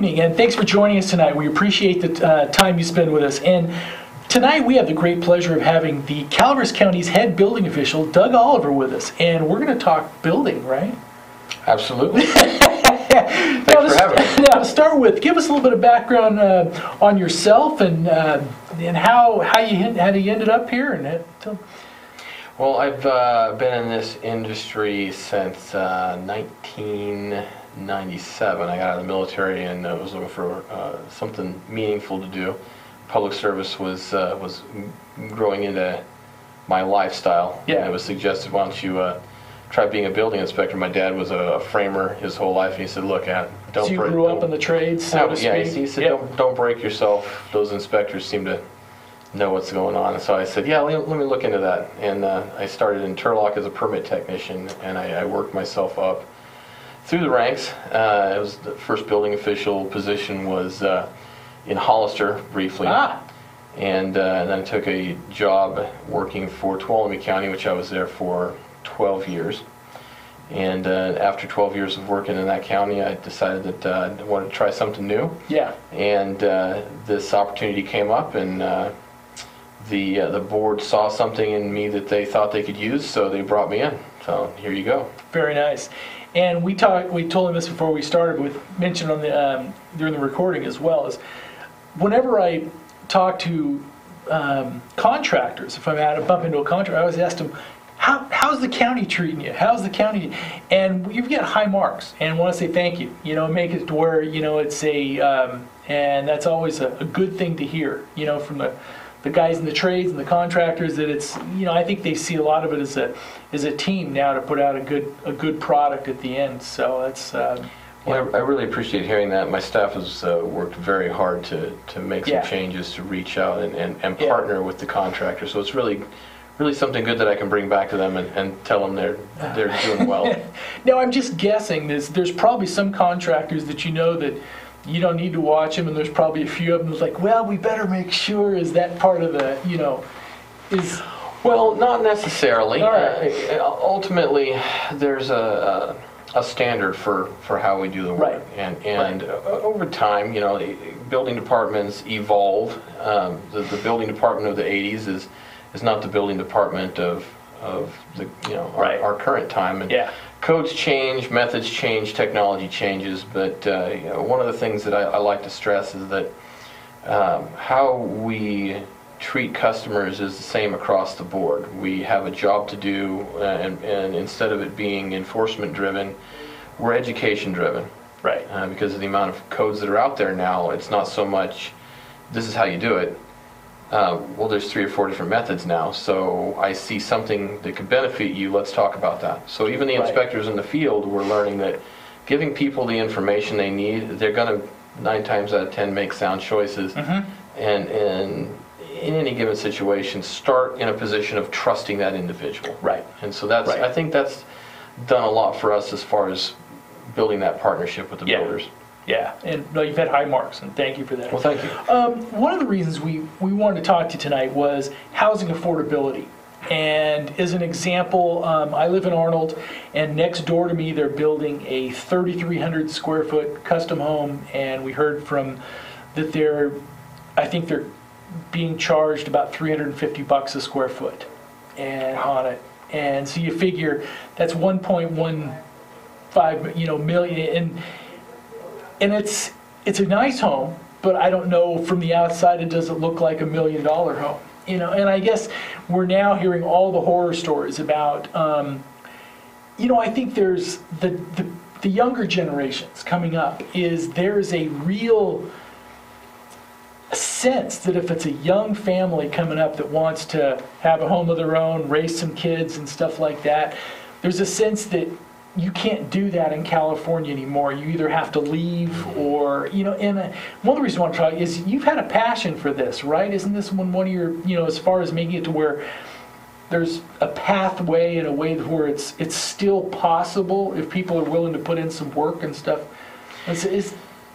Evening, and thanks for joining us tonight. We appreciate the uh, time you spend with us. And tonight, we have the great pleasure of having the Calaveras County's head building official, Doug Oliver, with us. And we're going to talk building, right? Absolutely. Now, Thanks to for having. Now, to start with, give us a little bit of background uh, on yourself and uh, and how how you how you ended up here. And tell- Well, I've uh, been in this industry since uh, 1997. I got out of the military and uh, was looking for uh, something meaningful to do. Public service was uh, was growing into my lifestyle. Yeah. And it was suggested, why don't you uh, try being a building inspector? My dad was a framer his whole life, and he said, look, don't so you break- grew up in the trades, so Oh, yeah, speak. he said, Yep. don't, don't break yourself. Those inspectors seem to know what's going on. And so I said, yeah, let, let me look into that. And uh, I started in Turlock as a permit technician, and I, I worked myself up through the ranks. Uh, it was the first building official position was uh, in Hollister briefly. Ah, And uh, then I took a job working for Tuolumne County, which I was there for 12 years. And uh, after 12 years of working in that county, I decided that uh, I wanted to try something new. yeah. And uh, this opportunity came up, and uh, the uh, the board saw something in me that they thought they could use, so they brought me in. So here you go. Very nice. And we talked, we told him this before we started, with mentioned on the, um, during the recording as well, is whenever I talk to um, contractors, if I'm at a bump into a contractor, I always ask them, how, how's the county treating you? How's the county? And you get high marks and want to say thank you, you know, make it to where, you know, it's a, um, and that's always a, a good thing to hear, you know, from the, the guys in the trades and the contractors that it's, you know, I think they see a lot of it as a, as a team now to put out a good, a good product at the end. So that's, uh, Well, I I really appreciate hearing that. My staff has uh, worked very hard to, to make some Yeah. changes, to reach out and, and, and Yeah. partner with the contractor. So it's really, really something good that I can bring back to them and, and tell them they're, they're doing well. Now, I'm just guessing, there's, there's probably some contractors that you know that you don't need to watch them, and there's probably a few of them that's like, well, we better make sure, is that part of the, you know, is, Well, not necessarily. All right. Uh, Ultimately, there's a, a a standard for, for how we do the work. Right. And, and uh, over time, you know, the building departments evolve. Um, The, the building department of the 80s is, is not the building department of, of the, you know, our, Right. our current time. And Yeah. Codes change, methods change, technology changes, but, uh, you know, one of the things that I, I like to stress is that um, how we treat customers is the same across the board. We have a job to do, uh, and, and instead of it being enforcement driven, we're education driven. right, Uh, because of the amount of codes that are out there now, it's not so much, this is how you do it. Uh, well, there's three or four different methods now, so I see something that could benefit you, let's talk about that. So even the Right. inspectors in the field, we're learning that giving people the information they need, they're gonna, nine times out of 10, make sound choices. Mm-hmm. And, and in any given situation, start in a position of trusting that individual. right. And so that's, Right. I think that's done a lot for us as far as building that partnership with the Yeah. builders. Yeah, and no, you've had high marks, and thank you for that. Well, thank you. Um, one of the reasons we, we wanted to talk to you tonight was housing affordability. And as an example, um, I live in Arnold, and next door to me, they're building a 3,300 square foot custom home, and we heard from that they're, I think they're being charged about 350 bucks a square foot, and on it. And so you figure that's 1.15, you know, million, and and it's it's a nice home, but I don't know from the outside it doesn't look like a million dollar home. You know, and I guess we're now hearing all the horror stories about. Um, you know, I think there's the, the the younger generations coming up is there's a real sense that if it's a young family coming up that wants to have a home of their own, raise some kids and stuff like that, there's a sense that you can't do that in California anymore. You either have to leave or, you know, and uh, one of the reasons I want to try is you've had a passion for this, right? Isn't this one, one of your, you know, as far as making it to where there's a pathway in a way where it's, it's still possible if people are willing to put in some work and stuff? It's, it's,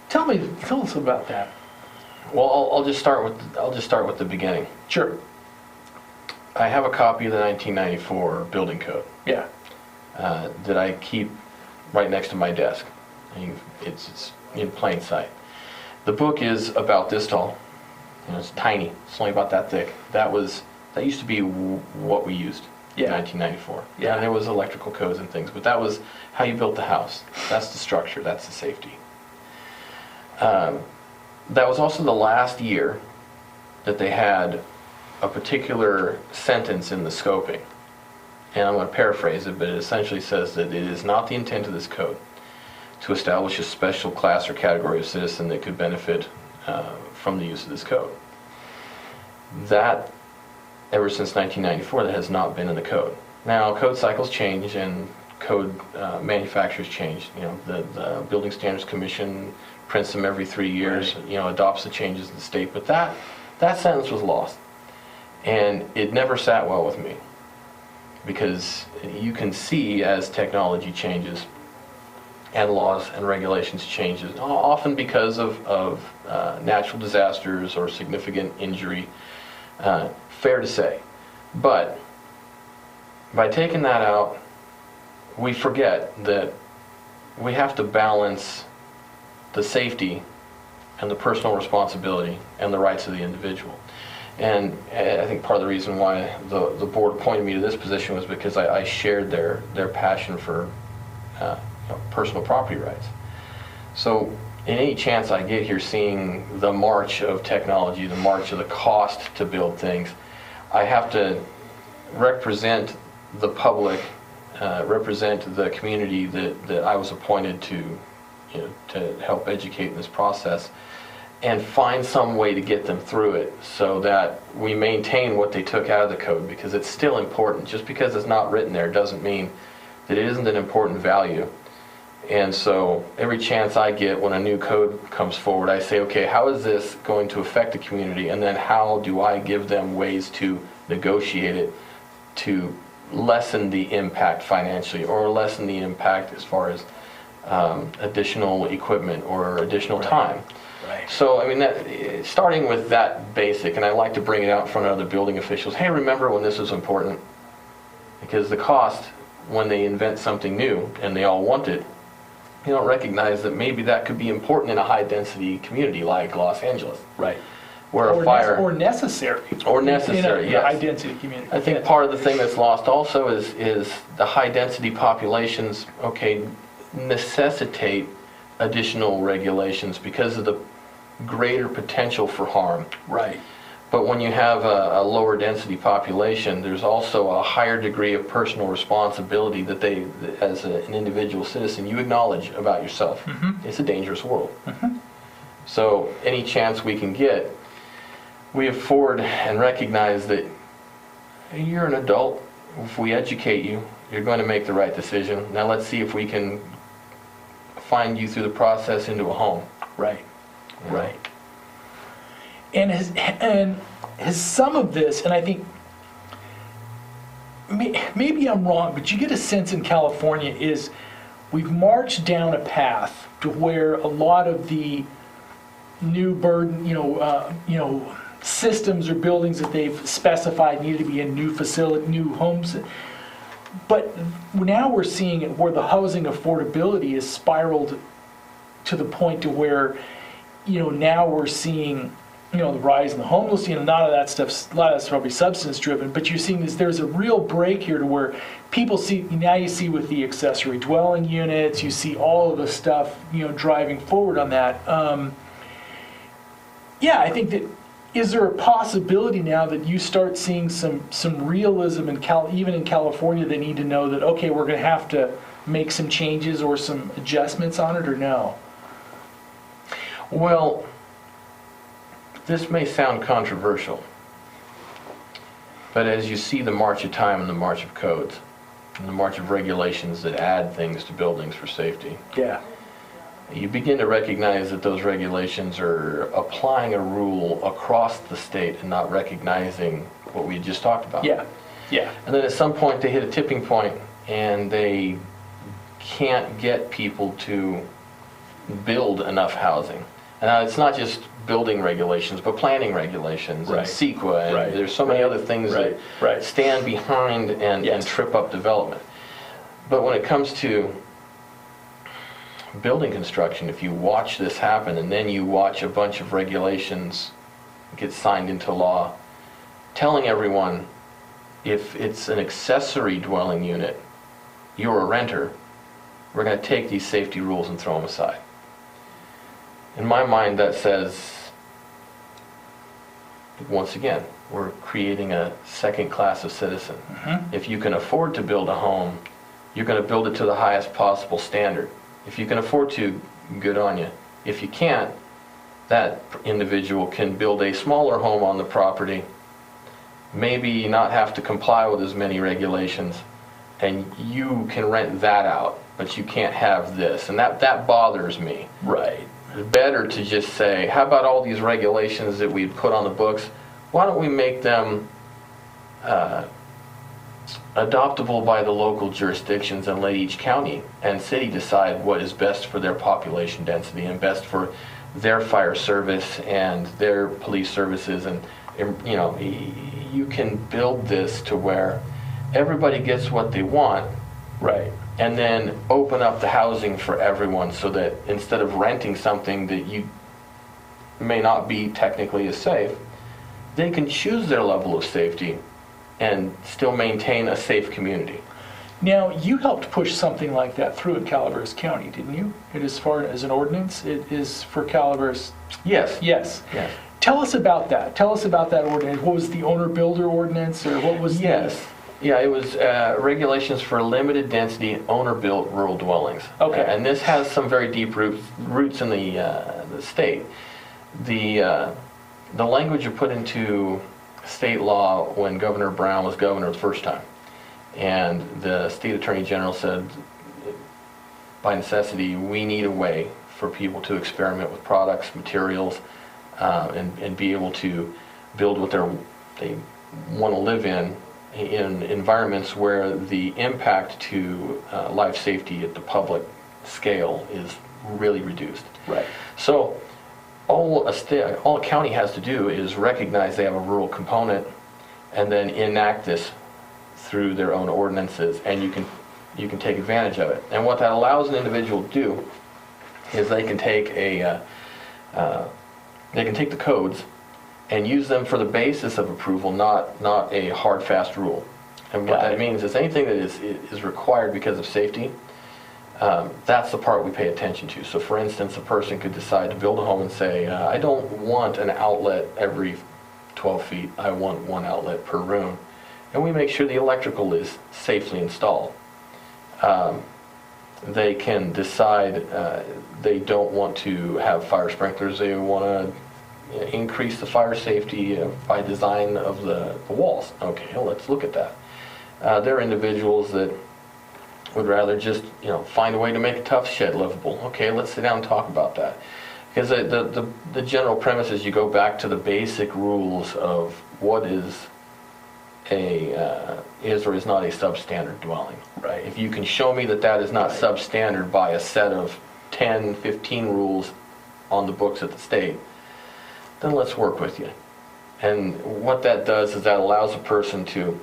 tell me, tell us about that. Well, I'll, I'll just start with, I'll just start with the beginning. Sure, I have a copy of the 1994 building code yeah, uh, that I keep right next to my desk. It's, it's in plain sight. The book is about this tall. You know, it's tiny. It's only about that thick. That was, that used to be w- what we used in 1994. Yeah. And there was electrical codes and things, but that was how you built the house. That's the structure, that's the safety. Um, That was also the last year that they had a particular sentence in the scoping. And I'm going to paraphrase it, but it essentially says that it is not the intent of this code to establish a special class or category of citizen that could benefit uh, from the use of this code. That, ever since 1994, that has not been in the code. Now, code cycles change and code uh, manufacturers change. You know, the, the Building Standards Commission prints them every three years, Right. you know, adopts the changes in the state, but that, that sentence was lost. And it never sat well with me because you can see as technology changes and laws and regulations changes, often because of, of uh, natural disasters or significant injury, uh, fair to say. But by taking that out, we forget that we have to balance the safety and the personal responsibility and the rights of the individual. And uh, I think part of the reason why the, the board appointed me to this position was because I, I shared their, their passion for uh, personal property rights. So in any chance I get here seeing the march of technology, the march of the cost to build things, I have to represent the public, uh, represent the community that, that I was appointed to, you know, to help educate in this process, and find some way to get them through it so that we maintain what they took out of the code, because it's still important. Just because it's not written there doesn't mean that it isn't an important value. And so every chance I get when a new code comes forward, I say, okay, how is this going to affect the community? And then how do I give them ways to negotiate it to lessen the impact financially or lessen the impact as far as um, additional equipment or additional time? Right. So, I mean, that, starting with that basic, and I like to bring it out in front of other building officials, hey, remember when this is important? Because the cost, when they invent something new and they all want it, you don't recognize that maybe that could be important in a high-density community like Los Angeles, Right. where Or a nec- fire... Or necessary. Or necessary, In a- yes. high-density community. I think part of the thing that's lost also is, is the high-density populations, okay, necessitate additional regulations because of the greater potential for harm. Right. But when you have a, a lower density population, there's also a higher degree of personal responsibility that they, as a- an individual citizen, you acknowledge about yourself. Mm-hmm. It's a dangerous world. Mm-hmm. So any chance we can get, we afford and recognize that you're an adult. If we educate you, you're going to make the right decision. Now let's see if we can find you through the process into a home. Right. you know? Right. And has, and has some of this, and I think, may- maybe I'm wrong, but you get a sense in California is we've marched down a path to where a lot of the new burden, you know, uh, you know, systems or buildings that they've specified need to be in new facility, new homes. But now we're seeing it where the housing affordability is spiraled to the point to where, you know, now we're seeing, you know, the rise in the homelessness, and a lot of that stuff, a lot of that's probably substance driven, but you're seeing is there's a real break here to where people see, now you see with the accessory dwelling units, you see all of the stuff, you know, driving forward on that. Um, yeah, I think that, is there a possibility now that you start seeing some, some realism in Cal, even in California, they need to know that, okay, we're gonna have to make some changes or some adjustments on it, or no? Well, this may sound controversial, but as you see the march of time and the march of codes, and the march of regulations that add things to buildings for safety, Yeah. You begin to recognize that those regulations are applying a rule across the state and not recognizing what we just talked about. Yeah, yeah, And then at some point, they hit a tipping point and they can't get people to build enough housing. And now it's not just building regulations, but planning regulations and Right. CEQA. Right. And there's so many Right. other things Right. that Right. stand behind and, and Yes. trip up development. But when it comes to building construction, if you watch this happen and then you watch a bunch of regulations get signed into law, telling everyone if it's an accessory dwelling unit, you're a renter, we're going to take these safety rules and throw them aside. In my mind, that says, once again, we're creating a second class of citizen. Mm-hmm. If you can afford to build a home, you're going to build it to the highest possible standard. If you can afford to, good on you. If you can't, that individual can build a smaller home on the property, maybe not have to comply with as many regulations, and you can rent that out, but you can't have this. And that, that bothers me. Right. It's better to just say, how about all these regulations that we put on the books? Why don't we make them uh, adoptable by the local jurisdictions and let each county and city decide what is best for their population density and best for their fire service and their police services and, you know, you can build this to where everybody gets what they want Right. and then open up the housing for everyone so that instead of renting something that you may not be technically as safe, they can choose their level of safety and still maintain a safe community. Now, you helped push something like that through in Calaveras County, didn't you? It is far as an ordinance, it is for Calaveras, Yes. yes. Yes. Tell us about that. Tell us about that ordinance. What was the owner-builder ordinance, or what was? the- Yes. Yeah, it was uh, regulations for limited density owner-built rural dwellings. Okay. And this has some very deep roots, roots in the, uh, the state. The, uh, the language you put into state law when Governor Brown was governor the first time. And the state attorney general said, by necessity, we need a way for people to experiment with products, materials, uh, and, and be able to build what they're, they want to live in, in environments where the impact to uh, life safety at the public scale is really reduced. Right. So all a sta all a county has to do is recognize they have a rural component and then enact this through their own ordinances and you can, you can take advantage of it. And what that allows an individual to do is they can take a, uh, uh, they can take the codes and use them for the basis of approval, not, not a hard, fast rule. And what Got that it. means is anything that is, is required because of safety, um, that's the part we pay attention to. So for instance, a person could decide to build a home and say, uh, I don't want an outlet every 12 feet, I want one outlet per room. And we make sure the electrical is safely installed. Um, They can decide uh, they don't want to have fire sprinklers, they want to increase the fire safety uh, by design of the the walls. Okay, well, let's look at that. Uh, There are individuals that would rather just, you know, find a way to make a Tuff Shed livable. Okay, let's sit down and talk about that. Because the, the, the, the general premise is you go back to the basic rules of what is a, uh, is or is not a substandard dwelling. Right. If you can show me that that is not substandard by a set of 10, 15 rules on the books at the state, then let's work with you. And what that does is that allows a person to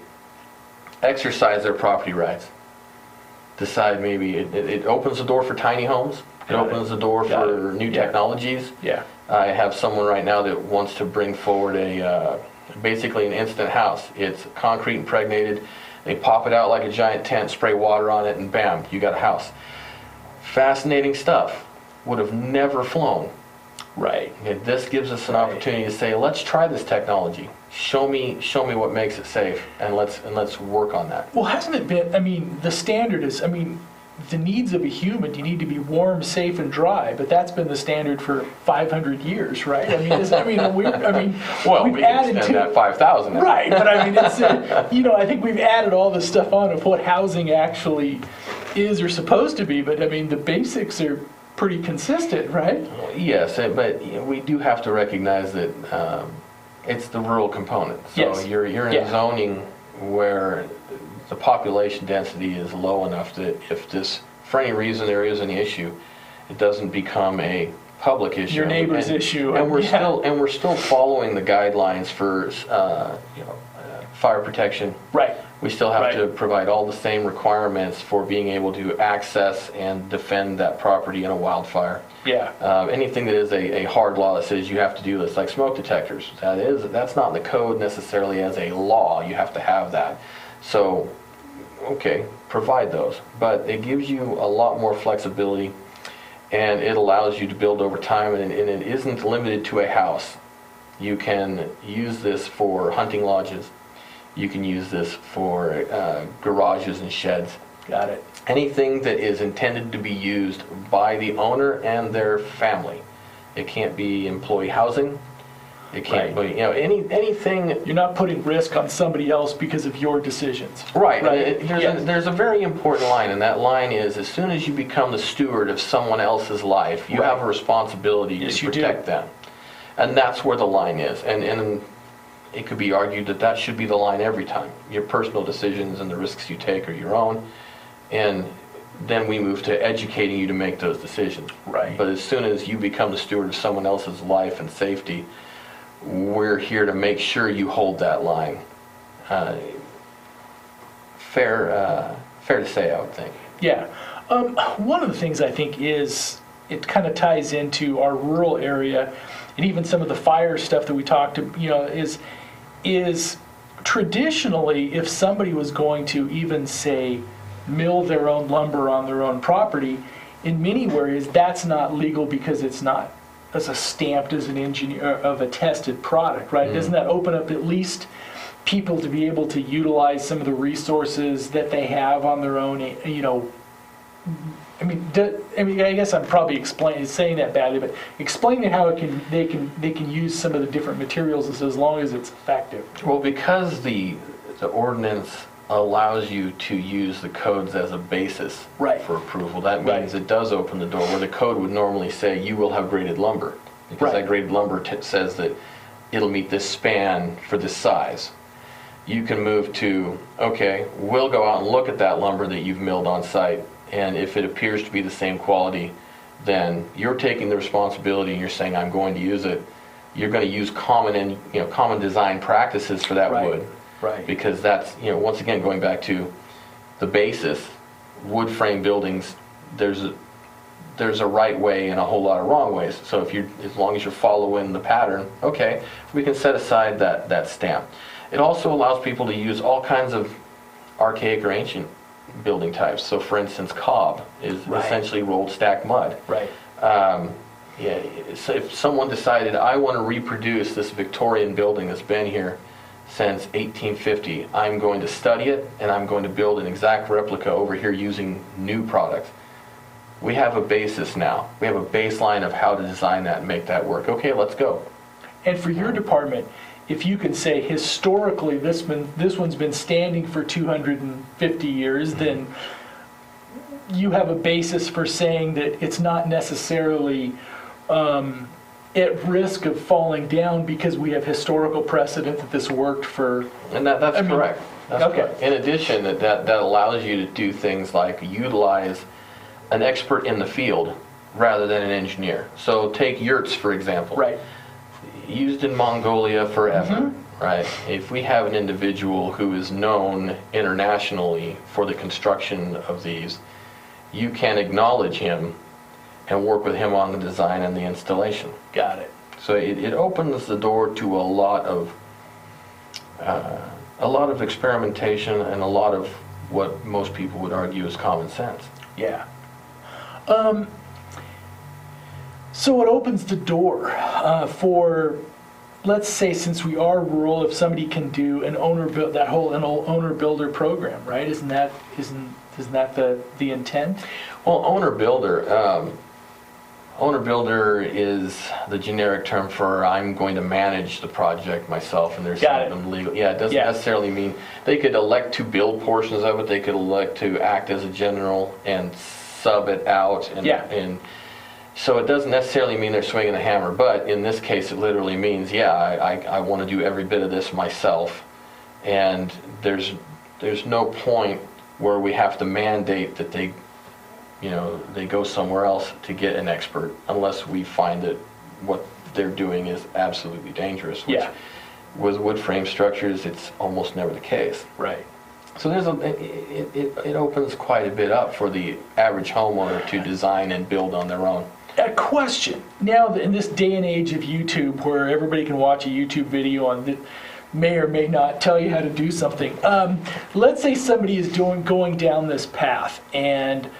exercise their property rights. Decide maybe, it, it it opens the door for tiny homes. It Got it. opens the door Got for it. new Yeah. technologies. Yeah. I have someone right now that wants to bring forward a, uh, basically an instant house. It's concrete impregnated. They pop it out like a giant tent, spray water on it, and bam, you got a house. Fascinating stuff. Would have never flown. Right. This gives us an Right. opportunity to say, let's try this technology. Show me, show me what makes it safe, and let's and let's work on that. Well, hasn't it been, I mean, the standard is, I mean, the needs of a human, you need to be warm, safe, and dry, but that's been the standard for 500 years, right? I mean, is, I mean, we, I mean, Well, we've we can added extend to. that 5,000. now. Right, but I mean, it's, uh, you know, I think we've added all this stuff on of what housing actually is or supposed to be, but I mean, the basics are pretty consistent, right? Yes, eh, but you know, we do have to recognize that um, it's the rural component. So Yes. you're, you're in Yeah. zoning where the population density is low enough that if this, for any reason there is an issue, it doesn't become a public issue. Your neighbor's And- issue, And we're yeah. still, and we're still following the guidelines for, uh, you know, uh, fire protection, Right, We still have to Right. provide all the same requirements for being able to access and defend that property in a wildfire. Yeah, Uh, Anything that is a, a hard law that says you have to do this, like smoke detectors, that is, that's not in the code necessarily as a law, you have to have that. So, okay, provide those, but it gives you a lot more flexibility, and it allows you to build over time, and and it isn't limited to a house. You can use this for hunting lodges, you can use this for uh, garages and sheds got it. anything that is intended to be used by the owner and their family. It can't be employee housing. It can't Right. be, you know, any, anything, You're not putting risk on somebody else because of your decisions. right. Right, it- There's, a, there's a very important line, and that line is, as soon as you become the steward of someone else's life, you have a Right. responsibility Yes, to you do. protect them. And that's where the line is. And, and it could be argued that that should be the line every time. Your personal decisions and the risks you take are your own. And then we move to educating you to make those decisions. Right. But as soon as you become the steward of someone else's life and safety, we're here to make sure you hold that line. Uh, Fair, uh, fair to say, I would think. Yeah. Um, one of the things I think is it kind of ties into our rural area and even some of the fire stuff that we talked to, you know, is is traditionally if somebody was going to even say mill their own lumber on their own property, in many areas that's not legal because it's not as a stamped as an engineer of a tested product, right? Doesn't that open up at least people to be able to utilize some of the resources that they have on their own, eh, you know, I mean, do, I mean, I guess I'm probably explaining, saying that badly, but explaining how it can, they can, they can use some of the different materials as, as long as it's effective. Well, because the, the ordinance allows you to use the codes as a basis Right. for approval, that Right. means it does open the door where the code would normally say you will have graded lumber. Because Right. that graded lumber t- says that it'll meet this span for this size. You can move to, okay, we'll go out and look at that lumber that you've milled on site, and if it appears to be the same quality, then you're taking the responsibility and you're saying, I'm going to use it. You're going to use common and, you know, common design practices for that Right. wood. Right. Because that's, you know, once again, going back to the basis, wood frame buildings, there's a, there's a right way and a whole lot of wrong ways. So if you, as long as you're following the pattern, okay, we can set aside that, that stamp. It also allows people to use all kinds of archaic or ancient building types. So for instance, cob is Right. essentially rolled stack mud. Right. Um, yeah, so if someone decided, I want to reproduce this Victorian building that's been here since 1850, I'm going to study it and I'm going to build an exact replica over here using new products. We have a basis now. We have a baseline of how to design that and make that work. Okay, let's go. And for your department, if you can say historically this one, this one's been standing for 250 years, then you have a basis for saying that it's not necessarily um, at risk of falling down because we have historical precedent that this worked for. And that, that's I mean, correct. That's okay. correct. In addition, that, that that allows you to do things like utilize an expert in the field rather than an engineer. So take yurts, for example. Right. Used in Mongolia forever, right? If we have an individual who is known internationally for the construction of these, you can acknowledge him and work with him on the design and the installation. Got it. So it, it opens the door to a lot of uh, a lot of experimentation and a lot of what most people would argue is common sense. Yeah. Um, so it opens the door uh, for, let's say, since we are rural, if somebody can do an owner build that whole an owner builder program, right? Isn't that isn't isn't that the the intent? Well, owner builder, um, owner builder is the generic term for I'm going to manage the project myself, and there's Got some it. of them legal. Yeah, it doesn't Yeah. necessarily mean they could elect to build portions of it. They could elect to act as a general and sub it out. And, Yeah. and so it doesn't necessarily mean they're swinging a hammer, but in this case, it literally means, yeah, I, I, I want to do every bit of this myself, and there's there's no point where we have to mandate that they you know, they go somewhere else to get an expert unless we find that what they're doing is absolutely dangerous. which Yeah. With wood frame structures, it's almost never the case. Right. So there's a, it, it, it opens quite a bit up for the average homeowner to design and build on their own. A question. Now, in this day and age of YouTube, where everybody can watch a YouTube video on that may or may not tell you how to do something, um, let's say somebody is doing going down this path and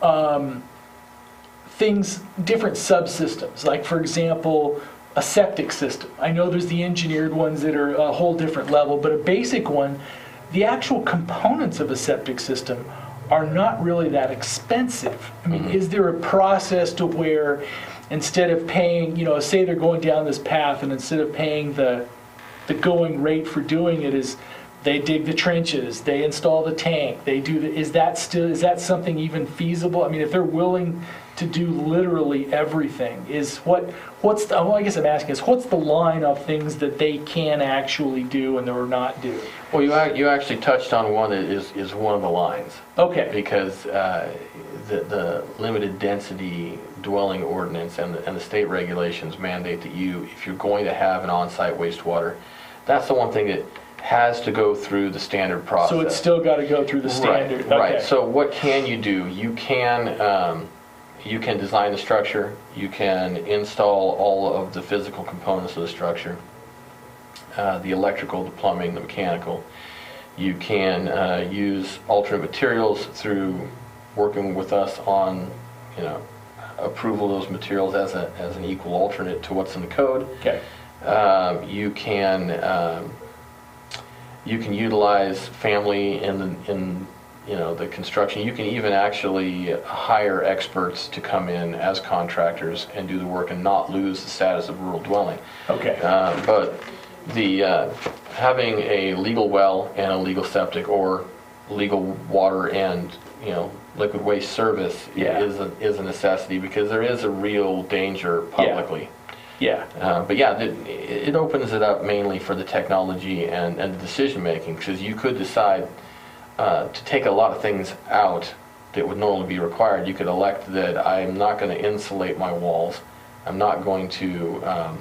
um, things, different subsystems, like for example, a septic system. I know there's the engineered ones that are a whole different level, but a basic one, the actual components of a septic system are not really that expensive. I mean, mm-hmm. is there a process to where instead of paying, you know, say they're going down this path and instead of paying the, the going rate for doing it is they dig the trenches, they install the tank, they do the, is that still, is that something even feasible? I mean, if they're willing to do literally everything, is what, what's the, well, I guess I'm asking is, what's the line of things that they can actually do and they're not do? Well, you, ac- you actually touched on one that is, is one of the lines. Okay, Because uh, the, the limited density dwelling ordinance and the, and the state regulations mandate that you, if you're going to have an on-site wastewater, that's the one thing that has to go through the standard process. so it's still got to go through the standard? Right, right. Okay. So what can you do? You can, um, you can design the structure, you can install all of the physical components of the structure, uh, the electrical, the plumbing, the mechanical. You can uh, use alternate materials through working with us on, you know, approval of those materials as a, as an equal alternate to what's in the code. Okay, Um, You can, um, you can utilize family in, the in, you know, the construction. You can even actually hire experts to come in as contractors and do the work and not lose the status of rural dwelling. okay, Uh, But the, uh, having a legal well and a legal septic or legal water and, you know, liquid waste service Yeah. is, a- is a necessity because there is a real danger publicly. yeah, Uh, But yeah, it it opens it up mainly for the technology and, and the decision-making, because you could decide uh, to take a lot of things out that would normally be required. You could elect that I'm not going to insulate my walls, I'm not going to, um,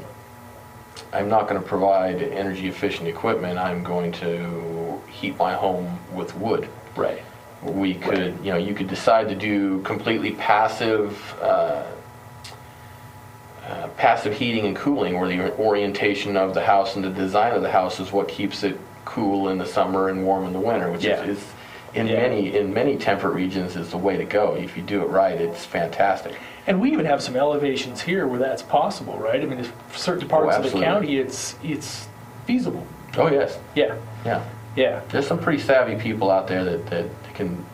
I'm not going to provide energy-efficient equipment, I'm going to heat my home with wood. Right, we could, you know, you could decide to do completely passive, uh, uh, passive heating and cooling, where the orientation of the house and the design of the house is what keeps it cool in the summer and warm in the winter, which Yeah. is, is in Yeah. many, in many temperate regions is the way to go. If you do it right, it's fantastic. And we even have some elevations here where that's possible, right? I mean, if certain oh, parts of the county, it's, it's feasible. Oh, yes, Yeah, yeah. yeah, There's some pretty savvy people out there that, that can,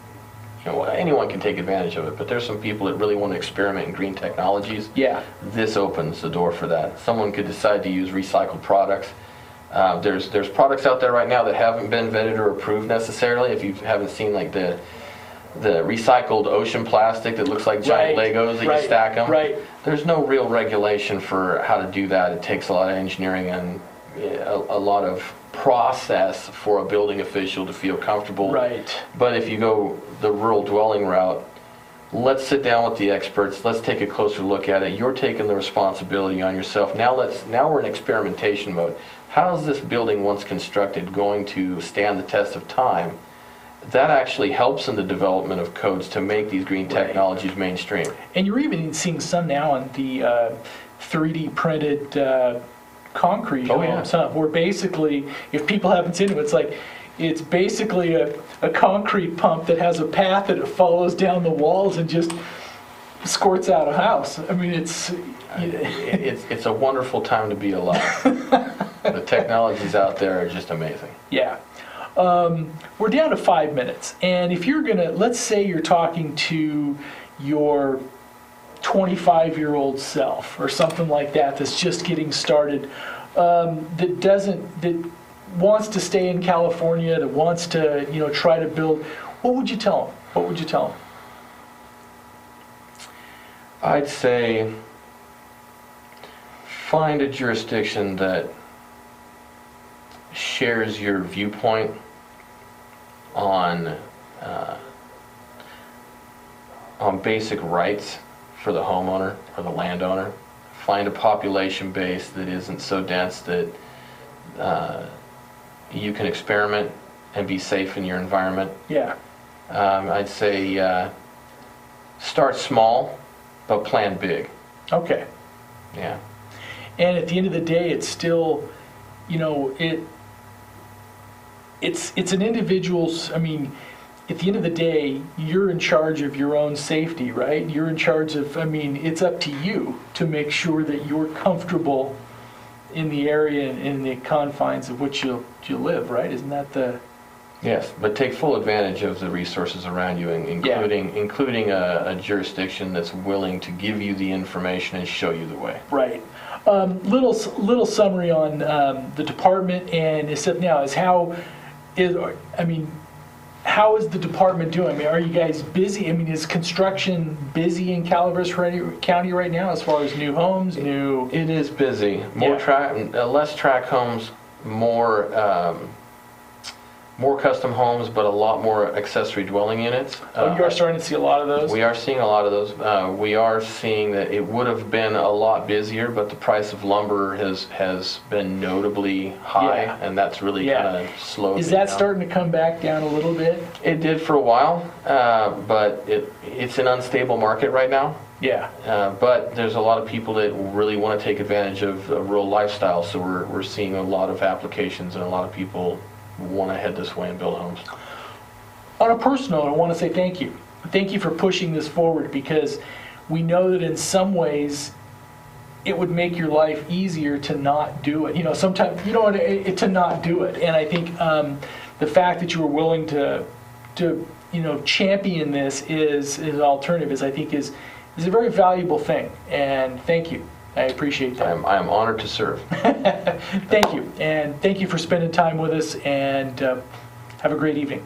you know, anyone can take advantage of it, but there's some people that really want to experiment in green technologies. yeah, This opens the door for that. Someone could decide to use recycled products. Uh, There's, there's products out there right now that haven't been vetted or approved necessarily. If you haven't seen like the, the recycled ocean plastic that looks like giant Right, Legos that you stack them. right. There's no real regulation for how to do that. It takes a lot of engineering and uh, a, a lot of process for a building official to feel comfortable. right. But if you go the rural dwelling route, let's sit down with the experts, let's take a closer look at it. You're taking the responsibility on yourself. Now let's, now we're in experimentation mode. How is this building, once constructed, going to stand the test of time? That actually helps in the development of codes to make these green technologies mainstream. And you're even seeing some now on the uh, 3D printed uh, concrete Oh, yeah. homes, huh? Where basically, if people haven't seen it, it's like, it's basically a, a concrete pump that has a path that it follows down the walls and just squirts out a house. I mean, it's, It- It's, it's a wonderful time to be alive. The technologies out there are just amazing. Yeah. Um, we're down to five minutes. And if you're going to, let's say you're talking to your 25 year old self or something like that that's just getting started, um, that doesn't, that wants to stay in California, that wants to, you know, try to build, what would you tell them? What would you tell them? I'd say find a jurisdiction that shares your viewpoint on uh, on basic rights for the homeowner or the landowner. Find a population base that isn't so dense that uh, you can experiment and be safe in your environment. Yeah, Um, I'd say uh, start small, but plan big. okay. Yeah. And at the end of the day, it's still, you know, it, it's, it's an individual's, I mean, at the end of the day, you're in charge of your own safety, right? You're in charge of, I mean, it's up to you to make sure that you're comfortable in the area and in the confines of which you, you live, right? Isn't that the, Yes, but take full advantage of the resources around you, in- including, including a a jurisdiction that's willing to give you the information and show you the way. Right. Um, little little summary on um, the department and except now is how is I mean how is the department doing? I mean, are you guys busy? I mean, is construction busy in Calaveras County- right now as far as new homes, new? It is busy. More Yeah. tract, less tract homes, more, um, more custom homes, but a lot more accessory dwelling units. Oh, you Uh, are starting to see a lot of those. We are seeing a lot of those. Uh, We are seeing that it would have been a lot busier, but the price of lumber has, has been notably high, Yeah. and that's really Yeah. kind of slowed Is it that down. starting to come back down a little bit? It did for a while, uh, but it, it's an unstable market right now. Yeah. Uh, But there's a lot of people that really want to take advantage of a rural lifestyle, so we're, we're seeing a lot of applications and a lot of people want to head this way and build homes. On a personal note, I want to say thank you. Thank you for pushing this forward because we know that in some ways it would make your life easier to not do it. You know, sometimes you know it, to not do it. And I think um, the fact that you were willing to to you know champion this is is an alternative. Is I think is is a very valuable thing. And thank you. I appreciate that. I'm, I'm honored to serve. Thank you. And thank you for spending time with us. And uh, have a great evening.